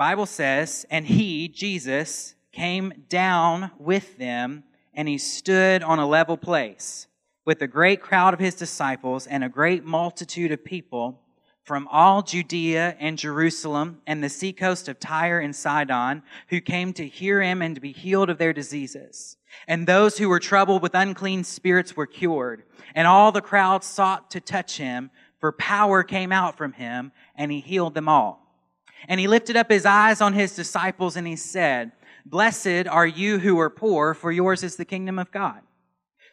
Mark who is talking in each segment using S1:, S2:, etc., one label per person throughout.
S1: Bible says, and he, Jesus, came down with them and he stood on a level place with a great crowd of his disciples and a great multitude of people from all Judea and Jerusalem and the seacoast of Tyre and Sidon who came to hear him and to be healed of their diseases. And those who were troubled with unclean spirits were cured. And all the crowd sought to touch him, for power came out from him, and he healed them all. And he lifted up his eyes on his disciples and he said, Blessed are you who are poor, for yours is the kingdom of God.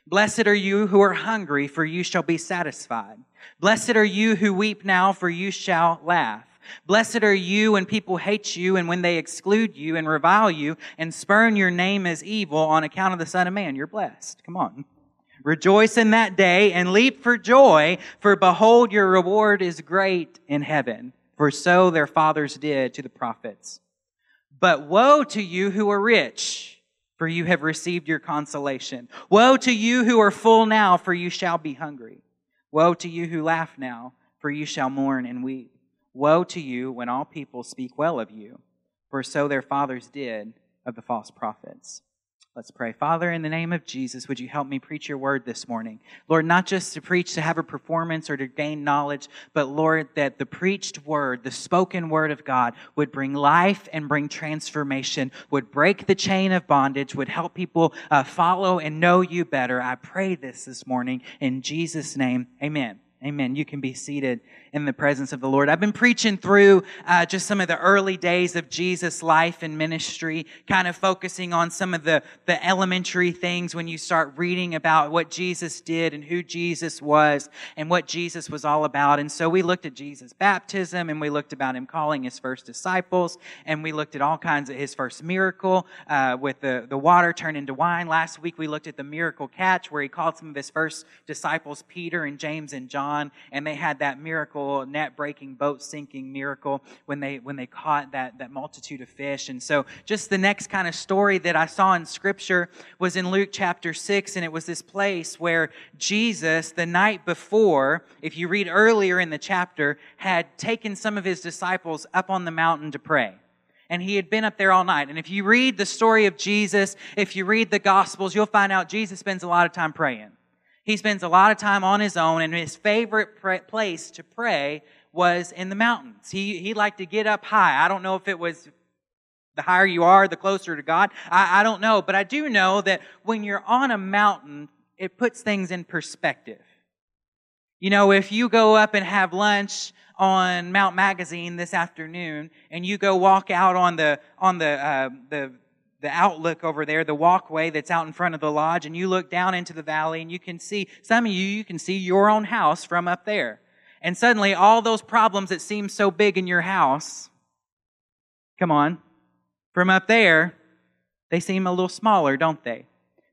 S1: Blessed are you who are hungry, for you shall be satisfied. Blessed are you who weep now, for you shall laugh. Blessed are you when people hate you and when they exclude you and revile you and spurn your name as evil on account of the Son of Man. You're blessed. Come on. Rejoice in that day and leap for joy, for behold, your reward is great in heaven. For so their fathers did to the prophets. But woe to you who are rich, for you have received your consolation. Woe to you who are full now, for you shall be hungry. Woe to you who laugh now, for you shall mourn and weep. Woe to you when all people speak well of you, for so their fathers did of the false prophets. Let's pray. Father, in the name of Jesus, would you help me preach your word this morning? Lord, not just to preach to have a performance or to gain knowledge, but Lord, that the preached word, the spoken word of God would bring life and bring transformation, would break the chain of bondage, would help people uh, follow and know you better. I pray this this morning in Jesus' name. Amen. Amen. You can be seated in the presence of the Lord. I've been preaching through uh, just some of the early days of Jesus' life and ministry, kind of focusing on some of the, the elementary things when you start reading about what Jesus did and who Jesus was and what Jesus was all about. And so we looked at Jesus' baptism and we looked about him calling his first disciples and we looked at all kinds of his first miracle uh, with the, the water turned into wine. Last week we looked at the miracle catch where he called some of his first disciples, Peter and James and John on, and they had that miracle, net breaking, boat sinking miracle when they when they caught that that multitude of fish. And so, just the next kind of story that I saw in Scripture was in Luke chapter six, and it was this place where Jesus, the night before, if you read earlier in the chapter, had taken some of his disciples up on the mountain to pray and he had been up there all night. And if you read the story of Jesus, if you read the Gospels, you'll find out Jesus spends a lot of time praying. He spends a lot of time on his own, and his favorite place to pray was in the mountains. He, he liked to get up high. I don't know if it was the higher you are, the closer to God. I, I don't know, but I do know that when you're on a mountain, it puts things in perspective. You know, if you go up and have lunch on Mount Magazine this afternoon, and you go walk out on the on the uh, the the outlook over there, the walkway that's out in front of the lodge, and you look down into the valley and you can see, some of you, you can see your own house from up there. And suddenly all those problems that seem so big in your house, come on, from up there, they seem a little smaller, don't they?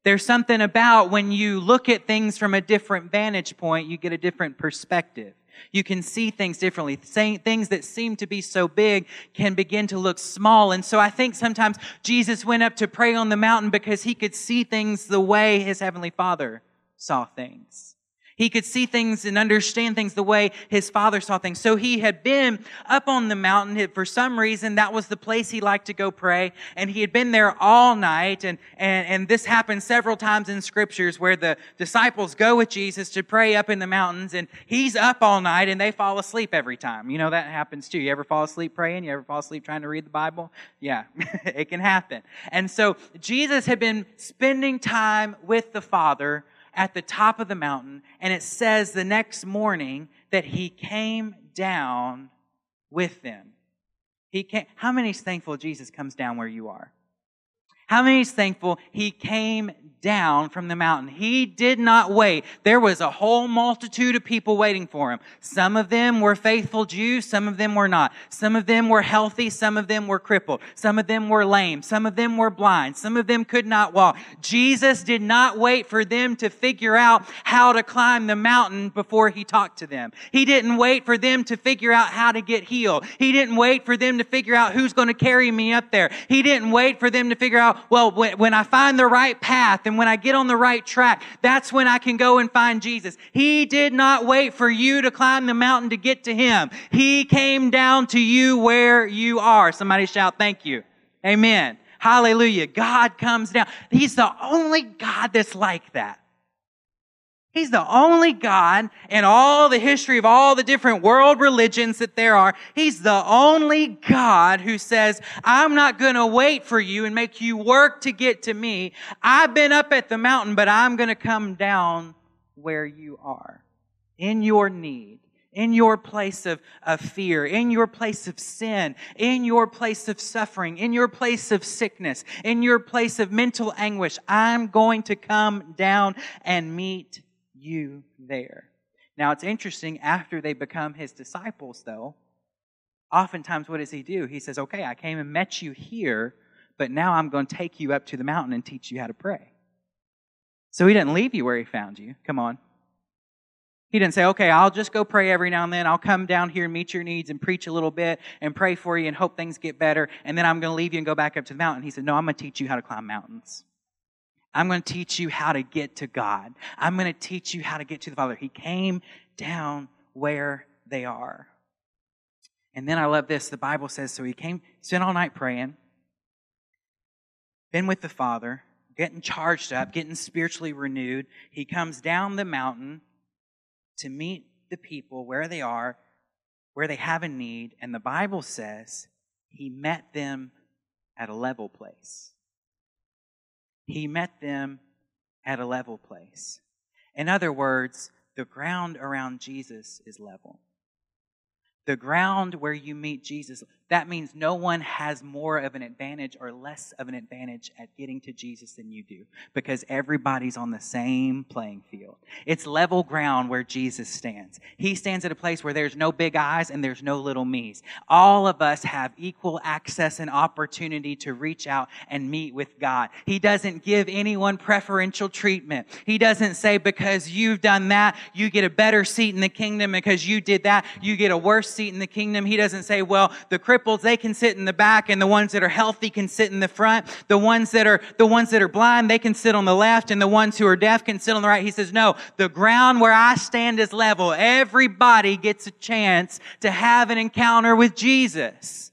S1: There's something about when you look at things from a different vantage point, you get a different perspective. You can see things differently. Things that seem to be so big can begin to look small. And so I think sometimes Jesus went up to pray on the mountain because he could see things the way his heavenly father saw things. He could see things and understand things the way his father saw things. So he had been up on the mountain. For some reason, that was the place he liked to go pray. And he had been there all night. And, and, and this happens several times in scriptures where the disciples go with Jesus to pray up in the mountains. And he's up all night and they fall asleep every time. You know, that happens too. You ever fall asleep praying? You ever fall asleep trying to read the Bible? Yeah, it can happen. And so Jesus had been spending time with the Father at the top of the mountain, and it says the next morning that he came down with them. He came, how many is thankful Jesus comes down where you are? How many is thankful he came down from the mountain? He did not wait. There was a whole multitude of people waiting for him. Some of them were faithful Jews, some of them were not. Some of them were healthy, some of them were crippled. Some of them were lame, some of them were blind, some of them could not walk. Jesus did not wait for them to figure out how to climb the mountain before he talked to them. He didn't wait for them to figure out how to get healed. He didn't wait for them to figure out who's going to carry me up there. He didn't wait for them to figure out well, when I find the right path and when I get on the right track, that's when I can go and find Jesus. He did not wait for you to climb the mountain to get to Him. He came down to you where you are. Somebody shout, thank you. Amen. Hallelujah. God comes down. He's the only God that's like that. He's the only God in all the history of all the different world religions that there are. He's the only God who says, I'm not going to wait for you and make you work to get to me. I've been up at the mountain, but I'm going to come down where you are in your need in your place of, of fear, in your place of sin, in your place of suffering, in your place of sickness, in your place of mental anguish. I'm going to come down and meet you there. Now it's interesting, after they become his disciples, though, oftentimes what does he do? He says, Okay, I came and met you here, but now I'm going to take you up to the mountain and teach you how to pray. So he didn't leave you where he found you. Come on. He didn't say, okay, I'll just go pray every now and then. I'll come down here and meet your needs and preach a little bit and pray for you and hope things get better. And then I'm going to leave you and go back up to the mountain. He said, no, I'm going to teach you how to climb mountains. I'm going to teach you how to get to God. I'm going to teach you how to get to the Father. He came down where they are. And then I love this. The Bible says, so he came, spent all night praying, been with the Father, getting charged up, getting spiritually renewed. He comes down the mountain to meet the people where they are, where they have a need. And the Bible says he met them at a level place. He met them at a level place. In other words, the ground around Jesus is level. The ground where you meet Jesus, that means no one has more of an advantage or less of an advantage at getting to Jesus than you do because everybody's on the same playing field. It's level ground where Jesus stands. He stands at a place where there's no big eyes and there's no little me's. All of us have equal access and opportunity to reach out and meet with God. He doesn't give anyone preferential treatment. He doesn't say because you've done that, you get a better seat in the kingdom because you did that, you get a worse seat in the kingdom. He doesn't say, well, the cripples, they can sit in the back and the ones that are healthy can sit in the front. The ones that are, the ones that are blind, they can sit on the left and the ones who are deaf can sit on the right. He says, no, the ground where I stand is level. Everybody gets a chance to have an encounter with Jesus.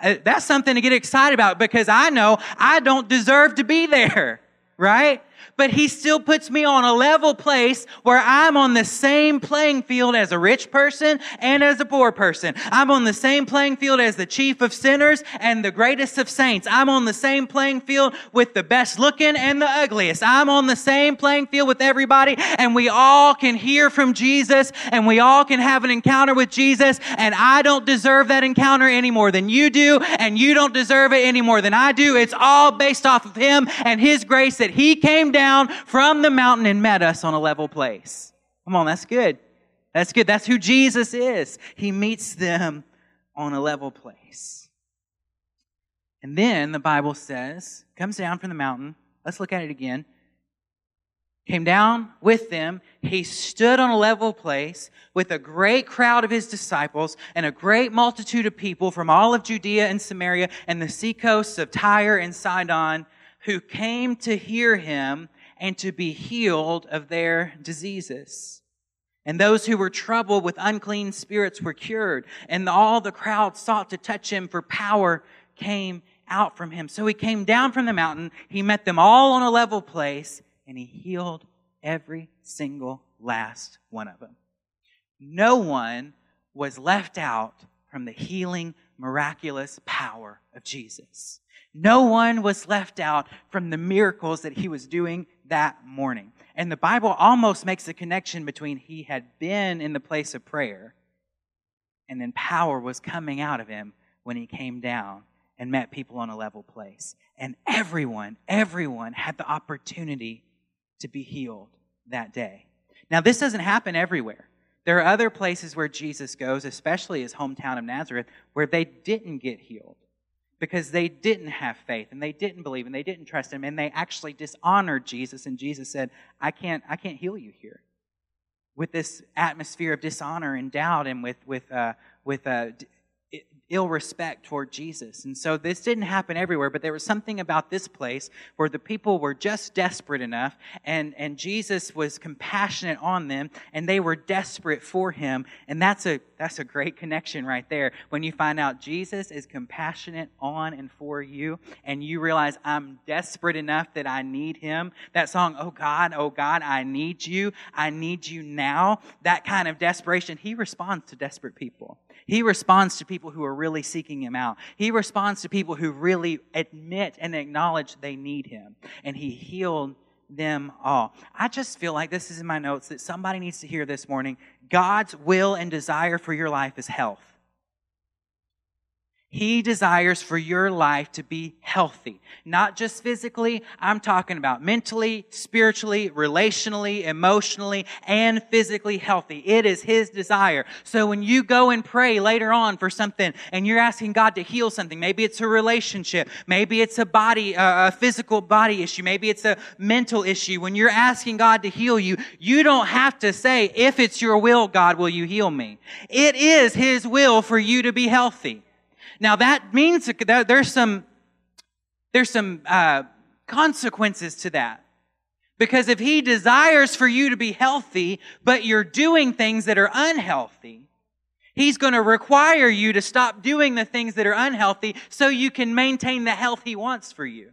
S1: Uh, that's something to get excited about because I know I don't deserve to be there, right? But he still puts me on a level place where I'm on the same playing field as a rich person and as a poor person. I'm on the same playing field as the chief of sinners and the greatest of saints. I'm on the same playing field with the best looking and the ugliest. I'm on the same playing field with everybody and we all can hear from Jesus and we all can have an encounter with Jesus and I don't deserve that encounter any more than you do and you don't deserve it any more than I do. It's all based off of Him and His grace that He came down down from the mountain and met us on a level place. Come on, that's good. That's good. That's who Jesus is. He meets them on a level place. And then the Bible says, comes down from the mountain. Let's look at it again. Came down with them. He stood on a level place with a great crowd of his disciples and a great multitude of people from all of Judea and Samaria and the seacoasts of Tyre and Sidon who came to hear him and to be healed of their diseases. And those who were troubled with unclean spirits were cured, and all the crowd sought to touch him, for power came out from him. So he came down from the mountain, he met them all on a level place, and he healed every single last one of them. No one was left out from the healing, miraculous power of Jesus. No one was left out from the miracles that he was doing that morning. And the Bible almost makes a connection between he had been in the place of prayer and then power was coming out of him when he came down and met people on a level place. And everyone, everyone had the opportunity to be healed that day. Now, this doesn't happen everywhere. There are other places where Jesus goes, especially his hometown of Nazareth, where they didn't get healed because they didn't have faith and they didn't believe and they didn't trust him and they actually dishonored Jesus and Jesus said, "I can't I can't heal you here." With this atmosphere of dishonor and doubt and with with uh, with uh, ill respect toward Jesus. And so this didn't happen everywhere, but there was something about this place where the people were just desperate enough and, and Jesus was compassionate on them and they were desperate for him. And that's a, that's a great connection right there. When you find out Jesus is compassionate on and for you and you realize I'm desperate enough that I need him. That song, Oh God, Oh God, I need you. I need you now. That kind of desperation, he responds to desperate people. He responds to people who are really seeking him out. He responds to people who really admit and acknowledge they need him. And he healed them all. I just feel like this is in my notes that somebody needs to hear this morning. God's will and desire for your life is health. He desires for your life to be healthy. Not just physically, I'm talking about mentally, spiritually, relationally, emotionally, and physically healthy. It is His desire. So when you go and pray later on for something and you're asking God to heal something, maybe it's a relationship, maybe it's a body, a physical body issue, maybe it's a mental issue. When you're asking God to heal you, you don't have to say, if it's your will, God, will you heal me? It is His will for you to be healthy. Now that means that there's some, there's some uh, consequences to that. Because if he desires for you to be healthy, but you're doing things that are unhealthy, he's going to require you to stop doing the things that are unhealthy so you can maintain the health he wants for you.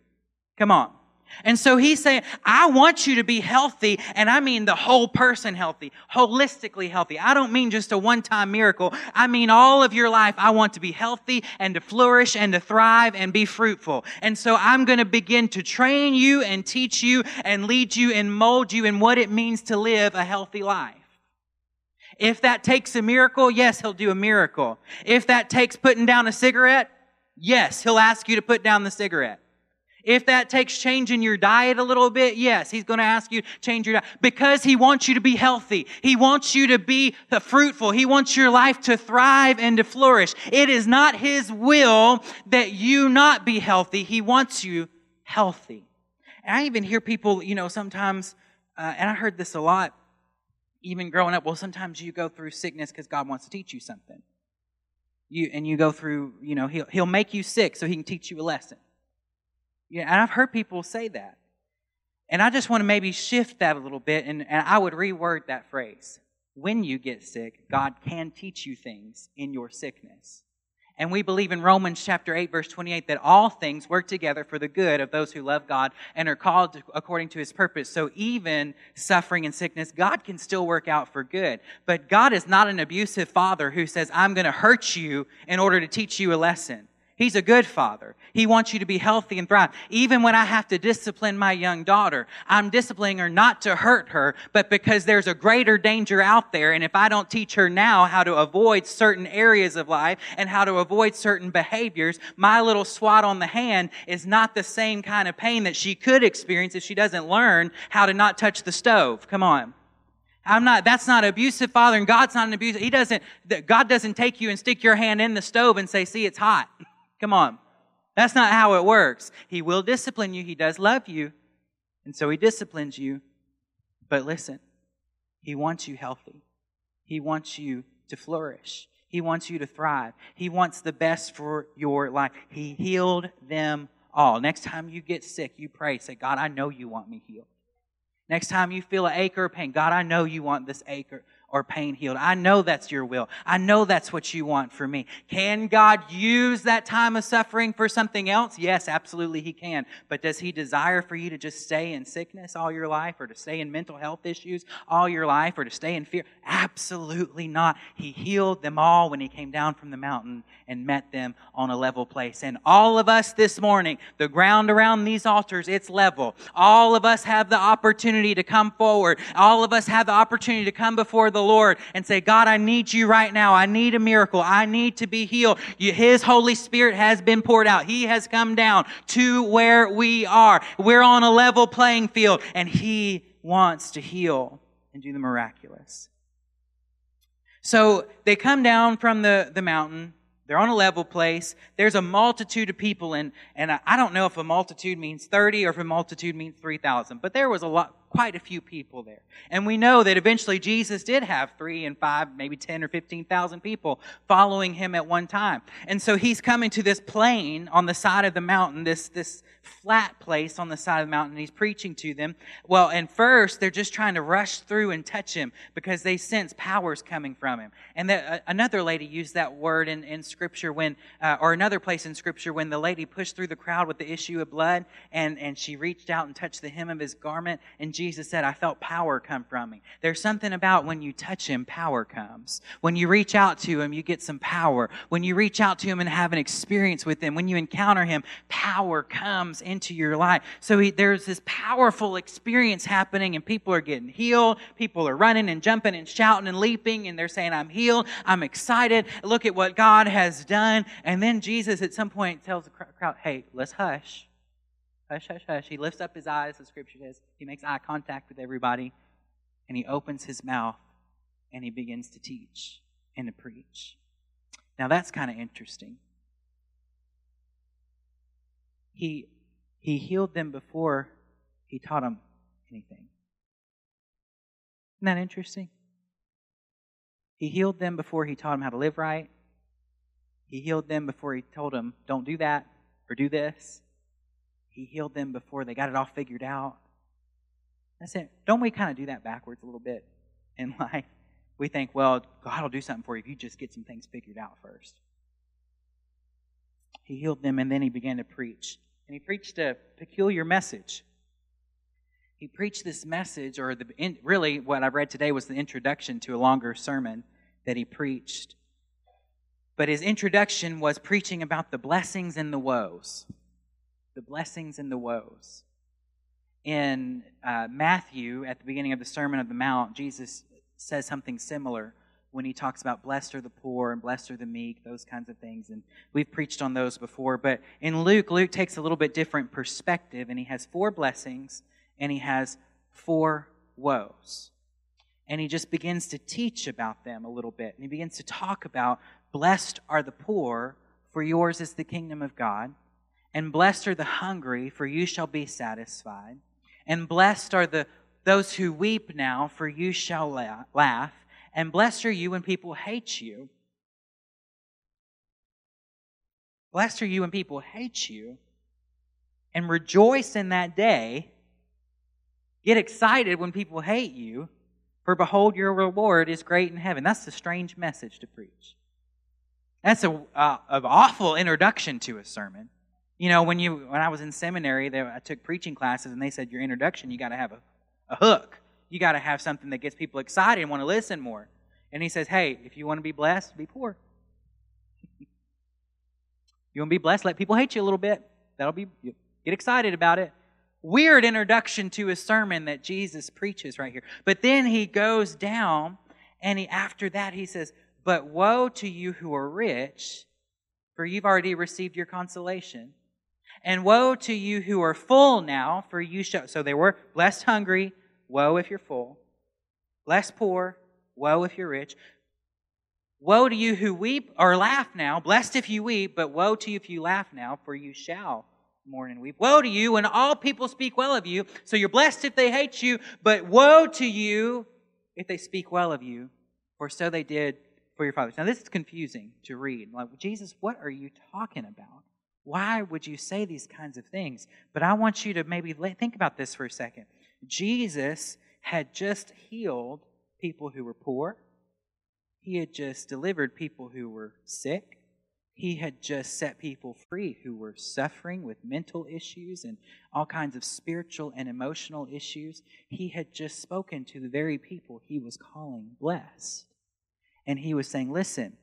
S1: Come on. And so he's saying, I want you to be healthy, and I mean the whole person healthy, holistically healthy. I don't mean just a one time miracle. I mean all of your life. I want to be healthy and to flourish and to thrive and be fruitful. And so I'm going to begin to train you and teach you and lead you and mold you in what it means to live a healthy life. If that takes a miracle, yes, he'll do a miracle. If that takes putting down a cigarette, yes, he'll ask you to put down the cigarette. If that takes changing your diet a little bit, yes, he's going to ask you to change your diet because he wants you to be healthy. He wants you to be fruitful. He wants your life to thrive and to flourish. It is not his will that you not be healthy. He wants you healthy. And I even hear people, you know, sometimes, uh, and I heard this a lot, even growing up. Well, sometimes you go through sickness because God wants to teach you something. You and you go through, you know, he'll he'll make you sick so he can teach you a lesson. Yeah, and I've heard people say that. And I just want to maybe shift that a little bit, and, and I would reword that phrase. When you get sick, God can teach you things in your sickness. And we believe in Romans chapter 8, verse 28, that all things work together for the good of those who love God and are called according to his purpose. So even suffering and sickness, God can still work out for good. But God is not an abusive father who says, I'm going to hurt you in order to teach you a lesson. He's a good father. He wants you to be healthy and thrive. Even when I have to discipline my young daughter, I'm disciplining her not to hurt her, but because there's a greater danger out there. And if I don't teach her now how to avoid certain areas of life and how to avoid certain behaviors, my little swat on the hand is not the same kind of pain that she could experience if she doesn't learn how to not touch the stove. Come on. I'm not, that's not abusive father and God's not an abusive. He doesn't, God doesn't take you and stick your hand in the stove and say, see, it's hot. Come on. That's not how it works. He will discipline you. He does love you. And so he disciplines you. But listen, he wants you healthy. He wants you to flourish. He wants you to thrive. He wants the best for your life. He healed them all. Next time you get sick, you pray. Say, God, I know you want me healed. Next time you feel an ache or pain, God, I know you want this ache or or pain healed. I know that's your will. I know that's what you want for me. Can God use that time of suffering for something else? Yes, absolutely He can. But does He desire for you to just stay in sickness all your life or to stay in mental health issues all your life or to stay in fear? Absolutely not. He healed them all when He came down from the mountain and met them on a level place. And all of us this morning, the ground around these altars, it's level. All of us have the opportunity to come forward. All of us have the opportunity to come before the Lord and say, God, I need you right now. I need a miracle. I need to be healed. His Holy Spirit has been poured out. He has come down to where we are. We're on a level playing field and He wants to heal and do the miraculous. So they come down from the, the mountain. They're on a level place. There's a multitude of people, and, and I don't know if a multitude means 30 or if a multitude means 3,000, but there was a lot, quite a few people there. And we know that eventually Jesus did have three and five, maybe 10 or 15,000 people following him at one time. And so he's coming to this plain on the side of the mountain, this, this flat place on the side of the mountain. He's preaching to them. Well, and first they're just trying to rush through and touch him because they sense powers coming from him. And that, uh, another lady used that word in, in scripture when, uh, or another place in scripture when the lady pushed through the crowd with the issue of blood and, and she reached out and touched the hem of his garment. And Jesus said, I felt power come from me. There's something about when you touch him, power comes. When you reach out to him, you get some power. When you reach out to him and have an experience with him, when you encounter him, power comes comes into your life. So he, there's this powerful experience happening, and people are getting healed. People are running and jumping and shouting and leaping, and they're saying, I'm healed. I'm excited. Look at what God has done. And then Jesus at some point tells the crowd, Hey, let's hush. Hush, hush, hush. He lifts up his eyes, the scripture says. He makes eye contact with everybody, and he opens his mouth, and he begins to teach and to preach. Now that's kind of interesting. He he healed them before he taught them anything. Isn't that interesting? He healed them before he taught them how to live right. He healed them before he told them, don't do that or do this. He healed them before they got it all figured out. I said, Don't we kind of do that backwards a little bit in life? We think, well, God will do something for you if you just get some things figured out first. He healed them and then he began to preach and he preached a peculiar message. He preached this message, or the, in, really what I read today was the introduction to a longer sermon that he preached. But his introduction was preaching about the blessings and the woes. The blessings and the woes. In uh, Matthew, at the beginning of the Sermon of the Mount, Jesus says something similar when he talks about blessed are the poor and blessed are the meek, those kinds of things. And we've preached on those before. But in Luke, Luke takes a little bit different perspective, and he has four blessings and he has four woes. And he just begins to teach about them a little bit. And he begins to talk about blessed are the poor, for yours is the kingdom of God. And blessed are the hungry, for you shall be satisfied. And blessed are the those who weep now, for you shall laugh. And blessed are you when people hate you. Blessed are you when people hate you. And rejoice in that day. Get excited when people hate you. For behold, your reward is great in heaven. That's a strange message to preach. That's a uh, an awful introduction to a sermon. You know, when you when I was in seminary, they, I took preaching classes, and they said your introduction you got to have a, a hook you got to have something that gets people excited and want to listen more. And he says, hey, if you want to be blessed, be poor. you want to be blessed, let people hate you a little bit. That'll be, get excited about it. Weird introduction to a sermon that Jesus preaches right here. But then he goes down, and he, after that, he says, But woe to you who are rich, for you've already received your consolation. And woe to you who are full now, for you shall. So they were blessed hungry, Woe if you're full. Blessed poor. Woe if you're rich. Woe to you who weep or laugh now. Blessed if you weep, but woe to you if you laugh now, for you shall mourn and weep. Woe to you when all people speak well of you. So you're blessed if they hate you, but woe to you if they speak well of you, for so they did for your fathers. Now, this is confusing to read. Like, Jesus, what are you talking about? Why would you say these kinds of things? But I want you to maybe think about this for a second. Jesus had just healed people who were poor. He had just delivered people who were sick. He had just set people free who were suffering with mental issues and all kinds of spiritual and emotional issues. He had just spoken to the very people he was calling blessed. And he was saying, Listen,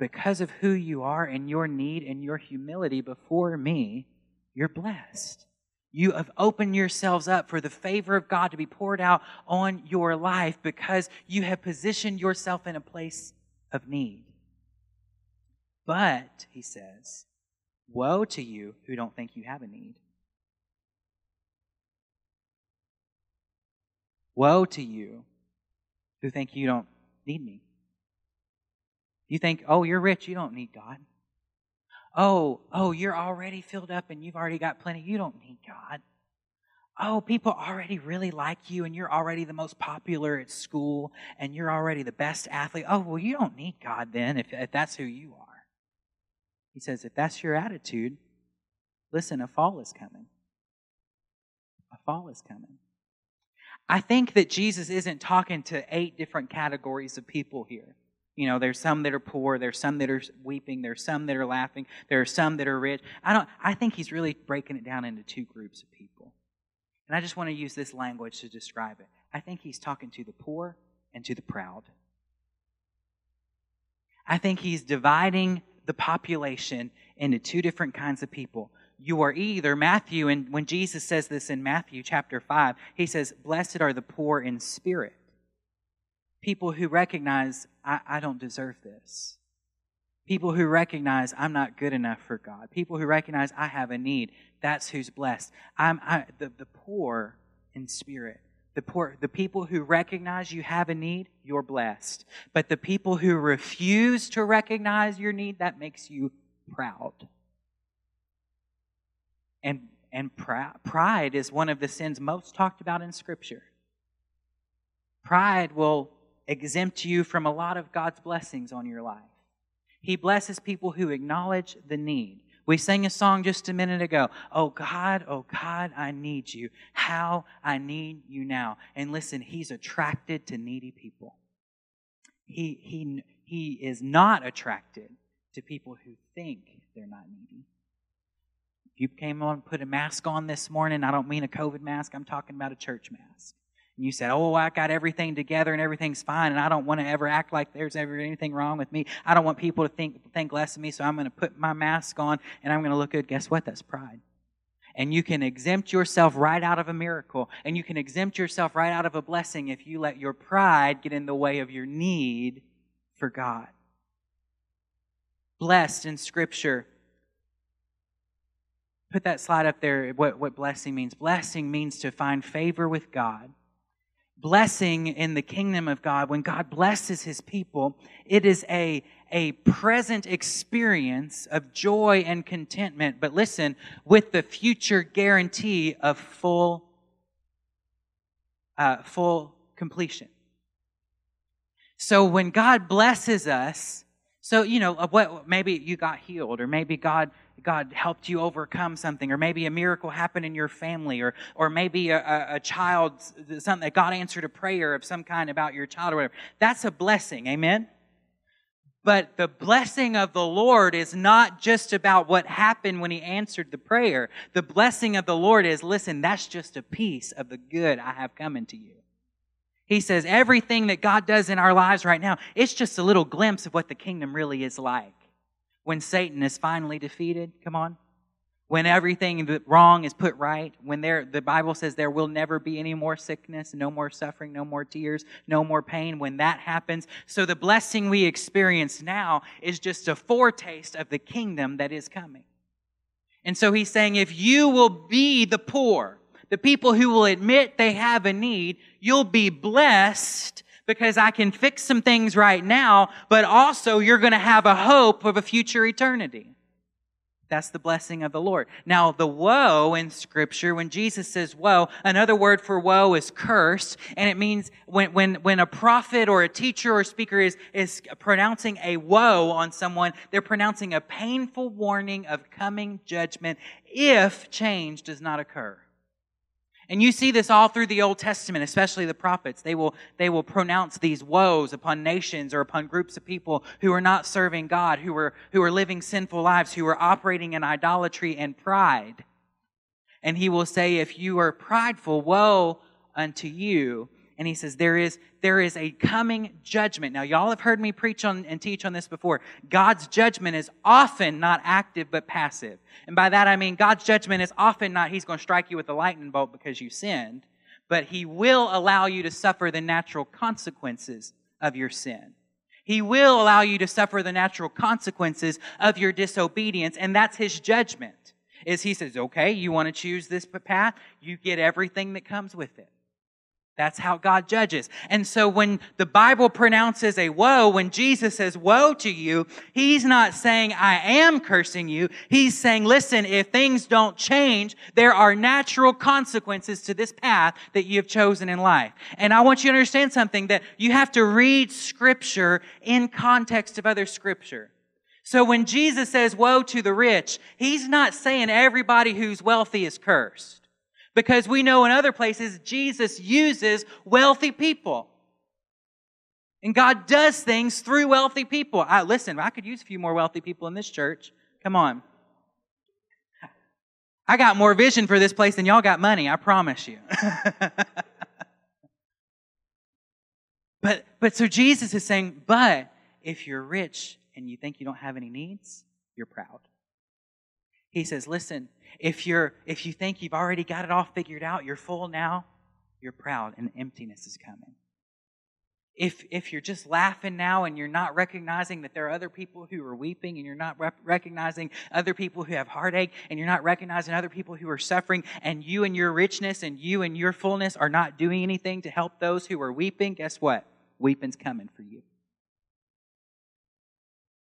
S1: because of who you are and your need and your humility before me, you're blessed. You have opened yourselves up for the favor of God to be poured out on your life because you have positioned yourself in a place of need. But, he says, woe to you who don't think you have a need. Woe to you who think you don't need me. You think, oh, you're rich, you don't need God. Oh, oh, you're already filled up and you've already got plenty. You don't need God. oh, people already really like you and you're already the most popular at school and you're already the best athlete. Oh, well, you don't need God then if, if that's who you are. He says, if that's your attitude, listen, a fall is coming. A fall is coming. I think that Jesus isn't talking to eight different categories of people here. You know, there's some that are poor, there's some that are weeping, there's some that are laughing, there are some that are rich. I don't I think he's really breaking it down into two groups of people. And I just want to use this language to describe it. I think he's talking to the poor and to the proud. I think he's dividing the population into two different kinds of people. You are either, Matthew, and when Jesus says this in Matthew chapter 5, he says, Blessed are the poor in spirit. People who recognize, I, I don't deserve this. People who recognize I'm not good enough for God. People who recognize I have a need. That's who's blessed. I'm I, the, the poor in spirit. The poor, the people who recognize you have a need, you're blessed. But the people who refuse to recognize your need, that makes you proud. And and pride is one of the sins most talked about in Scripture. Pride will exempt you from a lot of God's blessings on your life. He blesses people who acknowledge the need. We sang a song just a minute ago. Oh God, oh God, I need you. How I need you now. And listen, He's attracted to needy people. He, he, he is not attracted to people who think they're not needy. If you came on put a mask on this morning, I don't mean a COVID mask, I'm talking about a church mask and you said, Oh, I got everything together and everything's fine, and I don't want to ever act like there's ever anything wrong with me. I don't want people to think, think less of me, so I'm going to put my mask on and I'm going to look good. Guess what? That's pride. And you can exempt yourself right out of a miracle, and you can exempt yourself right out of a blessing if you let your pride get in the way of your need for God. Blessed in Scripture put that slide up there what, what blessing means blessing means to find favor with god blessing in the kingdom of God, when God blesses his people, it is a, a present experience of joy and contentment. But listen, with the future guarantee of full, uh, full completion. So when God blesses us, so you know what maybe you got healed or maybe God God helped you overcome something, or maybe a miracle happened in your family, or, or maybe a, a, child, something that God answered a prayer of some kind about your child or whatever. That's a blessing. Amen? But the blessing of the Lord is not just about what happened when he answered the prayer. The blessing of the Lord is, listen, that's just a piece of the good I have coming to you. He says everything that God does in our lives right now, it's just a little glimpse of what the kingdom really is like when Satan is finally defeated. Come on. When everything wrong is put right, when there, the Bible says there will never be any more sickness, no more suffering, no more tears, no more pain, when that happens. So the blessing we experience now is just a foretaste of the kingdom that is coming. And so he's saying, if you will be the poor, the people who will admit they have a need, you'll be blessed because I can fix some things right now, but also you're going to have a hope of a future eternity. That's the blessing of the Lord. Now, the woe in scripture, when Jesus says woe, another word for woe is curse. And it means when, when, when a prophet or a teacher or speaker is, is pronouncing a woe on someone, they're pronouncing a painful warning of coming judgment if change does not occur. And you see this all through the Old Testament, especially the prophets. They will, they will pronounce these woes upon nations or upon groups of people who are not serving God, who are, who are living sinful lives, who are operating in idolatry and pride. And he will say, if you are prideful, woe unto you and he says there is there is a coming judgment. Now y'all have heard me preach on and teach on this before. God's judgment is often not active but passive. And by that i mean god's judgment is often not he's going to strike you with a lightning bolt because you sinned but he will allow you to suffer the natural consequences of your sin. He will allow you to suffer the natural consequences of your disobedience and that's his judgment. Is he says okay you want to choose this path? You get everything that comes with it That's how God judges. And so when the Bible pronounces a woe, when Jesus says woe to you, he's not saying I am cursing you. He's saying, listen, if things don't change, there are natural consequences to this path that you have chosen in life. And I want you to understand something that you have to read scripture in context of other scripture. So when Jesus says woe to the rich, he's not saying everybody who's wealthy is cursed. Because we know in other places Jesus uses wealthy people. And God does things through wealthy people. I, listen, I could use a few more wealthy people in this church. Come on. I got more vision for this place than y'all got money, I promise you. but, but so Jesus is saying, but if you're rich and you think you don't have any needs, you're proud. He says, listen, if you're if you think you've already got it all figured out, you're full now, you're proud and emptiness is coming. If if you're just laughing now and you're not recognizing that there are other people who are weeping and you're not rep- recognizing other people who have heartache and you're not recognizing other people who are suffering and you and your richness and you and your fullness are not doing anything to help those who are weeping, guess what? Weeping's coming for you.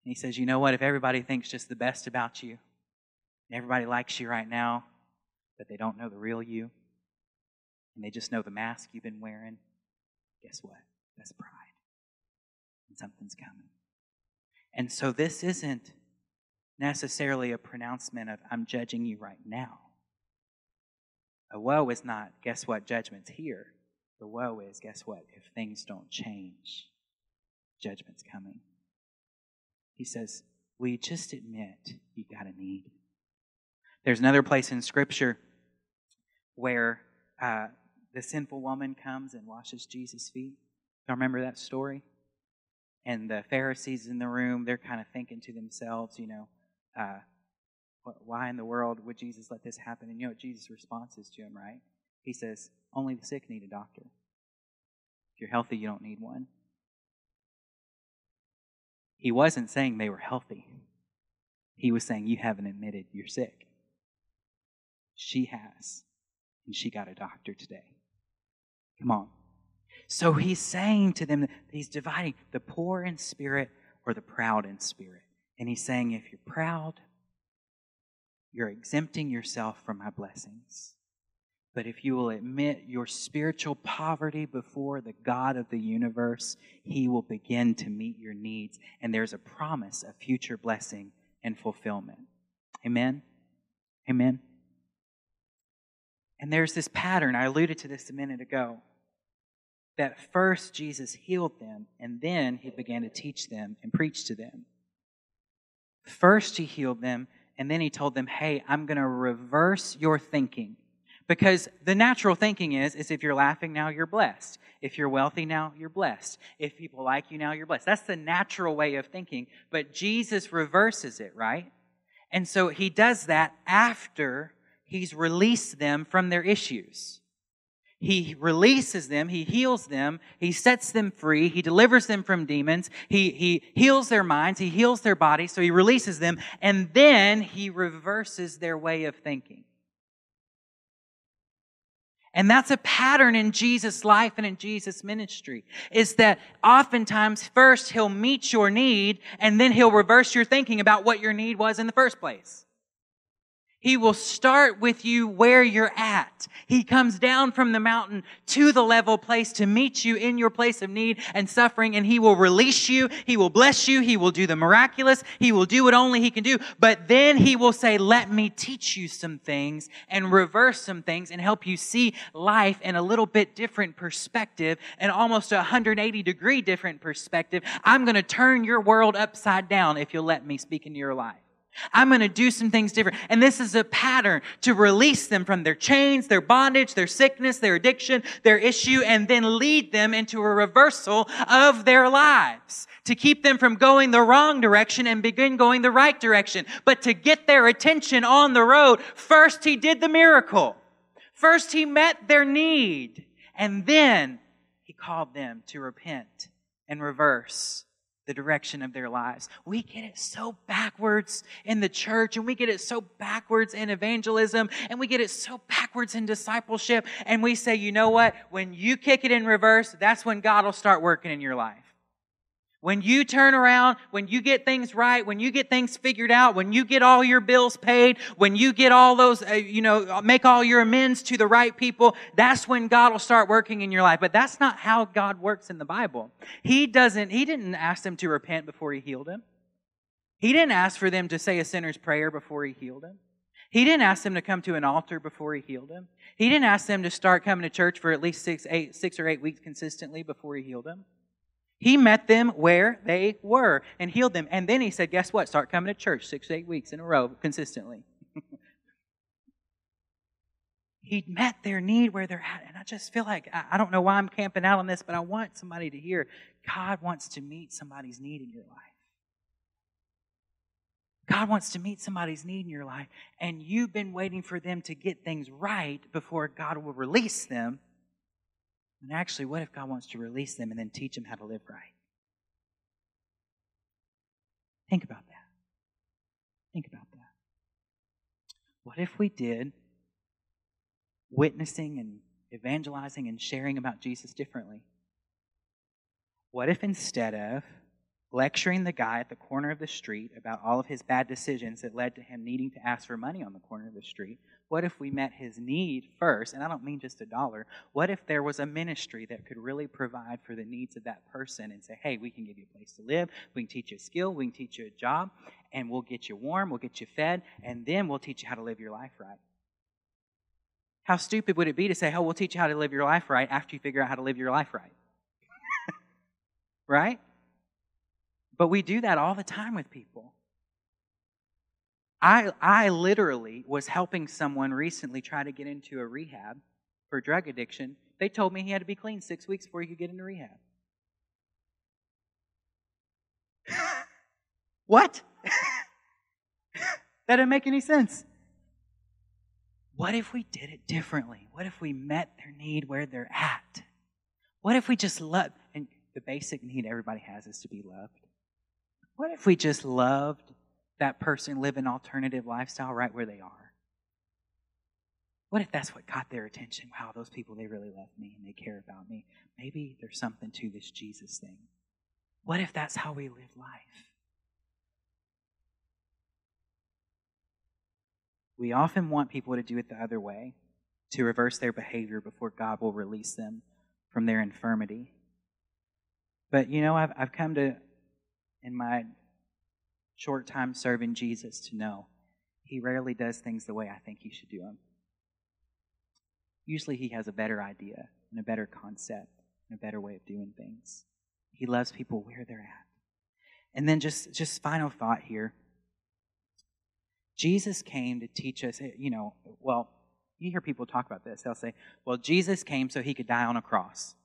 S1: And he says, You know what? If everybody thinks just the best about you, everybody likes you right now, but they don't know the real you. And they just know the mask you've been wearing. Guess what? That's pride. And something's coming. And so this isn't necessarily a pronouncement of, I'm judging you right now. A woe is not, guess what, judgment's here. The woe is, guess what, if things don't change, judgment's coming. He says, We just admit you got a need? There's another place in Scripture where uh, the sinful woman comes and washes Jesus' feet. You remember that story? And the Pharisees in the room, they're kind of thinking to themselves, you know, uh, why in the world would Jesus let this happen? And you know what Jesus' response is to him, right? He says, Only the sick need a doctor. If you're healthy, you don't need one. He wasn't saying they were healthy. He was saying, You haven't admitted you're sick. She has. And she got a doctor today. Come on. So he's saying to them that he's dividing the poor in spirit or the proud in spirit. And he's saying, if you're proud, you're exempting yourself from my blessings. But if you will admit your spiritual poverty before the God of the universe, he will begin to meet your needs. And there's a promise of future blessing and fulfillment. Amen? Amen? And there's this pattern, I alluded to this a minute ago, that first Jesus healed them, and then he began to teach them and preach to them. First he healed them, and then he told them, hey, I'm going to reverse your thinking. Because the natural thinking is, is if you're laughing now, you're blessed. If you're wealthy now, you're blessed. If people like you now, you're blessed. That's the natural way of thinking. But Jesus reverses it, right? And so he does that after he's released them from their issues. He releases them, he heals them, he sets them free, he delivers them from demons, he, he heals their minds, he heals their bodies, so he releases them, and then he reverses their way of thinking. And that's a pattern in Jesus' life and in Jesus' ministry. Is that oftentimes first he'll meet your need and then he'll reverse your thinking about what your need was in the first place. He will start with you where you're at. He comes down from the mountain to the level place to meet you in your place of need and suffering, and He will release you. He will bless you. He will do the miraculous. He will do what only He can do. But then He will say, let me teach you some things and reverse some things and help you see life in a little bit different perspective and almost a 180 degree different perspective. I'm going to turn your world upside down if you'll let me speak into your life. I'm going to do some things different. And this is a pattern to release them from their chains, their bondage, their sickness, their addiction, their issue, and then lead them into a reversal of their lives. To keep them from going the wrong direction and begin going the right direction. But to get their attention on the road, first he did the miracle. First he met their need. And then he called them to repent and reverse the direction of their lives. We get it so backwards in the church, and we get it so backwards in evangelism, and we get it so backwards in discipleship. And we say, you know what? When you kick it in reverse, that's when God will start working in your life. When you turn around, when you get things right, when you get things figured out, when you get all your bills paid, when you get all those, uh, you know, make all your amends to the right people, that's when God will start working in your life. But that's not how God works in the Bible. He doesn't, He didn't ask them to repent before He healed him. He didn't ask for them to say a sinner's prayer before He healed him. He didn't ask them to come to an altar before He healed him. He didn't ask them to start coming to church for at least six, eight, six or eight weeks consistently before He healed him. He met them where they were and healed them. And then he said, Guess what? Start coming to church six, eight weeks in a row consistently. he met their need where they're at. And I just feel like, I don't know why I'm camping out on this, but I want somebody to hear God wants to meet somebody's need in your life. God wants to meet somebody's need in your life, and you've been waiting for them to get things right before God will release them and actually, what if God wants to release them and then teach them how to live right? Think about that. Think about that. What if we did witnessing and evangelizing and sharing about Jesus differently? What if instead of lecturing the guy at the corner of the street about all of his bad decisions that led to him needing to ask for money on the corner of the street, what if we met his need first? And I don't mean just a dollar. What if there was a ministry that could really provide for the needs of that person and say, hey, we can give you a place to live, we can teach you a skill, we can teach you a job, and we'll get you warm, we'll get you fed, and then we'll teach you how to live your life right? How stupid would it be to say, oh, we'll teach you how to live your life right after you figure out how to live your life right? right? But we do that all the time with people. I, I literally was helping someone recently try to get into a rehab for drug addiction. They told me he had to be clean six weeks before he could get into rehab. what? that didn't make any sense. What if we did it differently? What if we met their need where they're at? What if we just love, and the basic need everybody has is to be loved. What if we just loved that person live an alternative lifestyle right where they are? What if that's what caught their attention? Wow, those people, they really love me and they care about me. Maybe there's something to this Jesus thing. What if that's how we live life? We often want people to do it the other way, to reverse their behavior before God will release them from their infirmity. But you know, I've, I've come to in my short time serving Jesus to know he rarely does things the way I think he should do them. Usually he has a better idea and a better concept and a better way of doing things. He loves people where they're at. And then just just final thought here. Jesus came to teach us, eh, you know, well, you hear people talk about this. They'll say, well, Jesus came so he could die on a cross.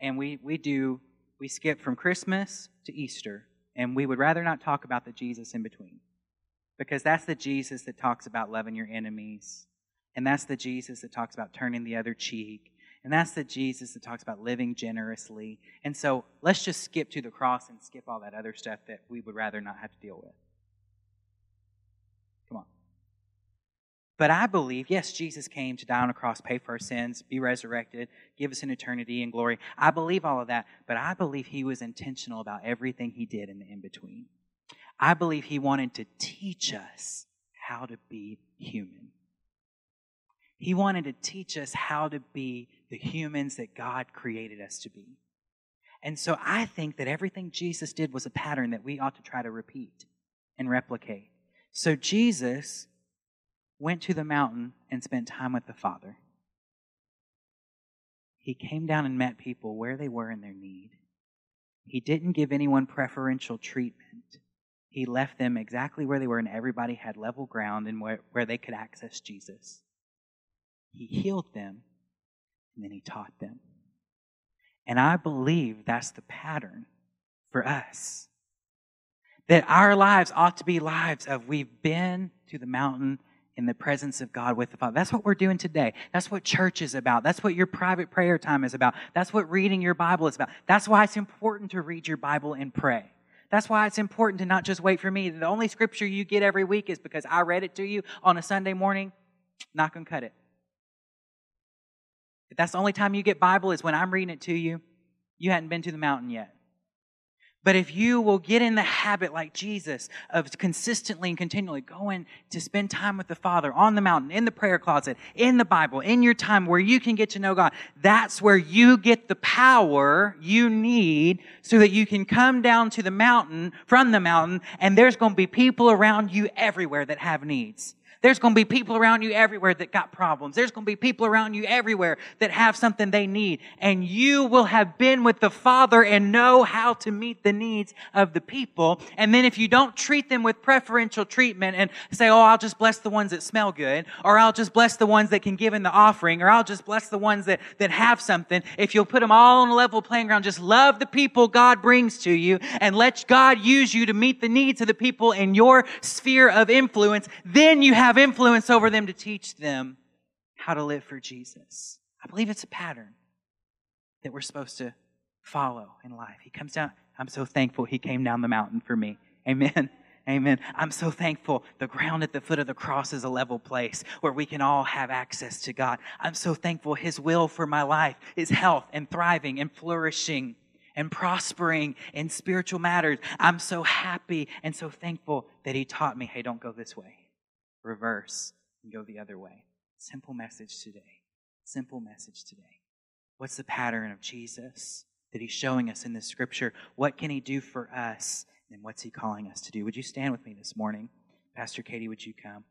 S1: And we, we do we skip from Christmas to Easter, and we would rather not talk about the Jesus in between. Because that's the Jesus that talks about loving your enemies. And that's the Jesus that talks about turning the other cheek. And that's the Jesus that talks about living generously. And so let's just skip to the cross and skip all that other stuff that we would rather not have to deal with. But I believe, yes, Jesus came to die on a cross, pay for our sins, be resurrected, give us an eternity and glory. I believe all of that, but I believe he was intentional about everything he did in the in between. I believe he wanted to teach us how to be human. He wanted to teach us how to be the humans that God created us to be. And so I think that everything Jesus did was a pattern that we ought to try to repeat and replicate. So Jesus went to the mountain and spent time with the Father. He came down and met people where they were in their need. He didn't give anyone preferential treatment. He left them exactly where they were, and everybody had level ground and where, where they could access Jesus. He healed them, and then he taught them. And I believe that's the pattern for us. That our lives ought to be lives of we've been to the mountain in the presence of God with the Father. That's what we're doing today. That's what church is about. That's what your private prayer time is about. That's what reading your Bible is about. That's why it's important to read your Bible and pray. That's why it's important to not just wait for me. The only scripture you get every week is because I read it to you on a Sunday morning. Not going to cut it. If that's the only time you get Bible is when I'm reading it to you, you hadn't been to the mountain yet. But if you will get in the habit, like Jesus, of consistently and continually going to spend time with the Father on the mountain, in the prayer closet, in the Bible, in your time where you can get to know God, that's where you get the power you need so that you can come down to the mountain, from the mountain, and there's going to be people around you everywhere that have needs. There's going to be people around you everywhere that got problems. There's going to be people around you everywhere that have something they need. And you will have been with the Father and know how to meet the needs of the people. And then if you don't treat them with preferential treatment and say, oh, I'll just bless the ones that smell good, or I'll just bless the ones that can give in the offering, or I'll just bless the ones that, that have something, if you'll put them all on a level playing ground, just love the people God brings to you and let God use you to meet the needs of the people in your sphere of influence, then you have have influence over them to teach them how to live for Jesus. I believe it's a pattern that we're supposed to follow in life. He comes down. I'm so thankful he came down the mountain for me. Amen. Amen. I'm so thankful the ground at the foot of the cross is a level place where we can all have access to God. I'm so thankful His will for my life is health and thriving and flourishing and prospering in spiritual matters. I'm so happy and so thankful that He taught me hey, don't go this way reverse, and go the other way. Simple message today. Simple message today. What's the pattern of Jesus that he's showing us in this scripture? What can he do for us? And what's he calling us to do? Would you stand with me this morning? Pastor Katie, would you come?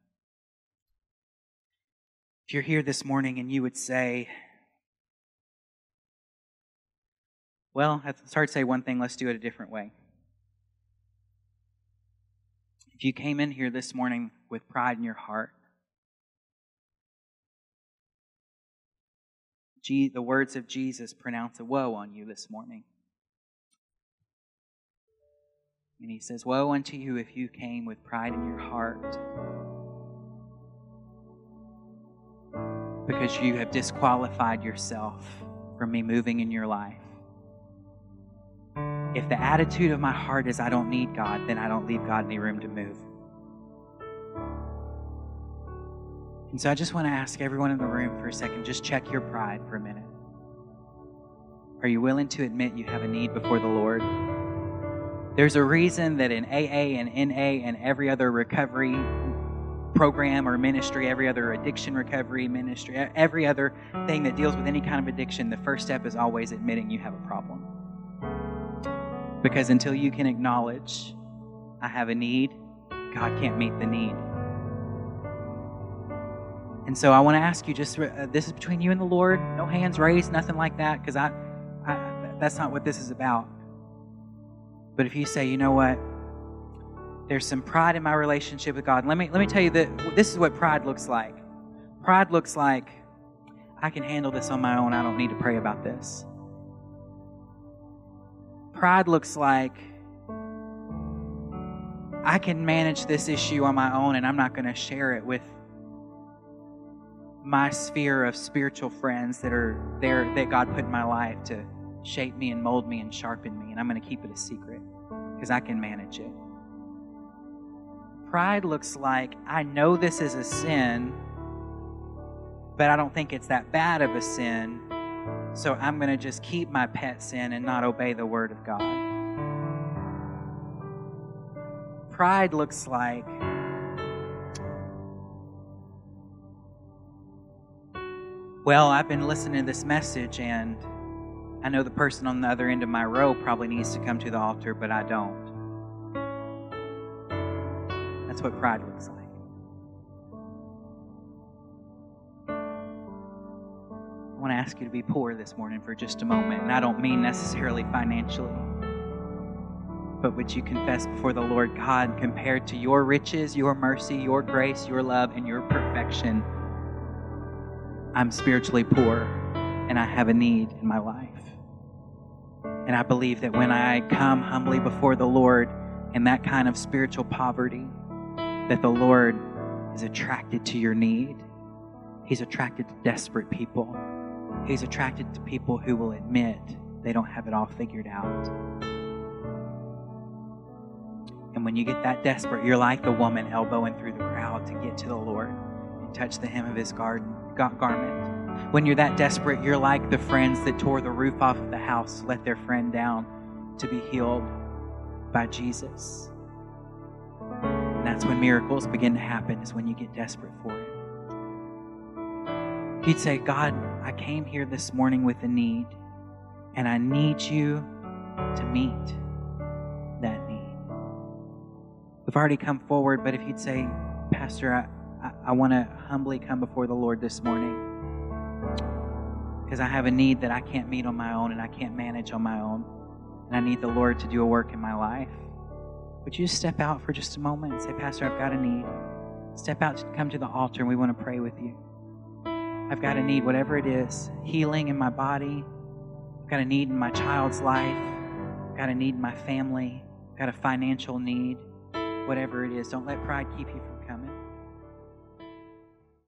S1: If you're here this morning and you would say, well, it's hard to say one thing, let's do it a different way. If you came in here this morning with pride in your heart, the words of Jesus pronounce a woe on you this morning. And he says, Woe unto you if you came with pride in your heart. Because you have disqualified yourself from me moving in your life. If the attitude of my heart is I don't need God, then I don't leave God any room to move. And so I just want to ask everyone in the room for a second just check your pride for a minute. Are you willing to admit you have a need before the Lord? There's a reason that in AA and NA and every other recovery program or ministry, every other addiction recovery ministry, every other thing that deals with any kind of addiction, the first step is always admitting you have a problem. Because until you can acknowledge, I have a need, God can't meet the need. And so I want to ask you just uh, this is between you and the Lord. No hands raised, nothing like that, because I, I, that's not what this is about. But if you say, you know what, there's some pride in my relationship with God. Let me let me tell you that this is what pride looks like. Pride looks like I can handle this on my own. I don't need to pray about this. Pride looks like I can manage this issue on my own and I'm not going to share it with my sphere of spiritual friends that are there that God put in my life to shape me and mold me and sharpen me and I'm going to keep it a secret because I can manage it. Pride looks like I know this is a sin, but I don't think it's that bad of a sin so I'm going to just keep my pet sin and not obey the word of God. Pride looks like well, I've been listening to this message and I know the person on the other end of my row probably needs to come to the altar, but I don't. That's what pride looks like. Want to ask you to be poor this morning for just a moment. And I don't mean necessarily financially. But would you confess before the Lord God, compared to your riches, your mercy, your grace, your love, and your perfection, I'm spiritually poor and I have a need in my life. And I believe that when I come humbly before the Lord in that kind of spiritual poverty, that the Lord is attracted to your need. He's attracted to desperate people. He's attracted to people who will admit they don't have it all figured out. And when you get that desperate, you're like the woman elbowing through the crowd to get to the Lord and touch the hem of his garden, garment. When you're that desperate, you're like the friends that tore the roof off of the house, let their friend down to be healed by Jesus. And that's when miracles begin to happen, is when you get desperate for it. You'd say, God, I came here this morning with a need, and I need you to meet that need. We've already come forward, but if you'd say, Pastor, I, I, I want to humbly come before the Lord this morning because I have a need that I can't meet on my own and I can't manage on my own, and I need the Lord to do a work in my life. Would you step out for just a moment and say, Pastor, I've got a need? Step out to come to the altar and we want to pray with you. I've got a need, whatever it is healing in my body, I've got a need in my child's life, I've got a need in my family, I've got a financial need, whatever it is. Don't let pride keep you from.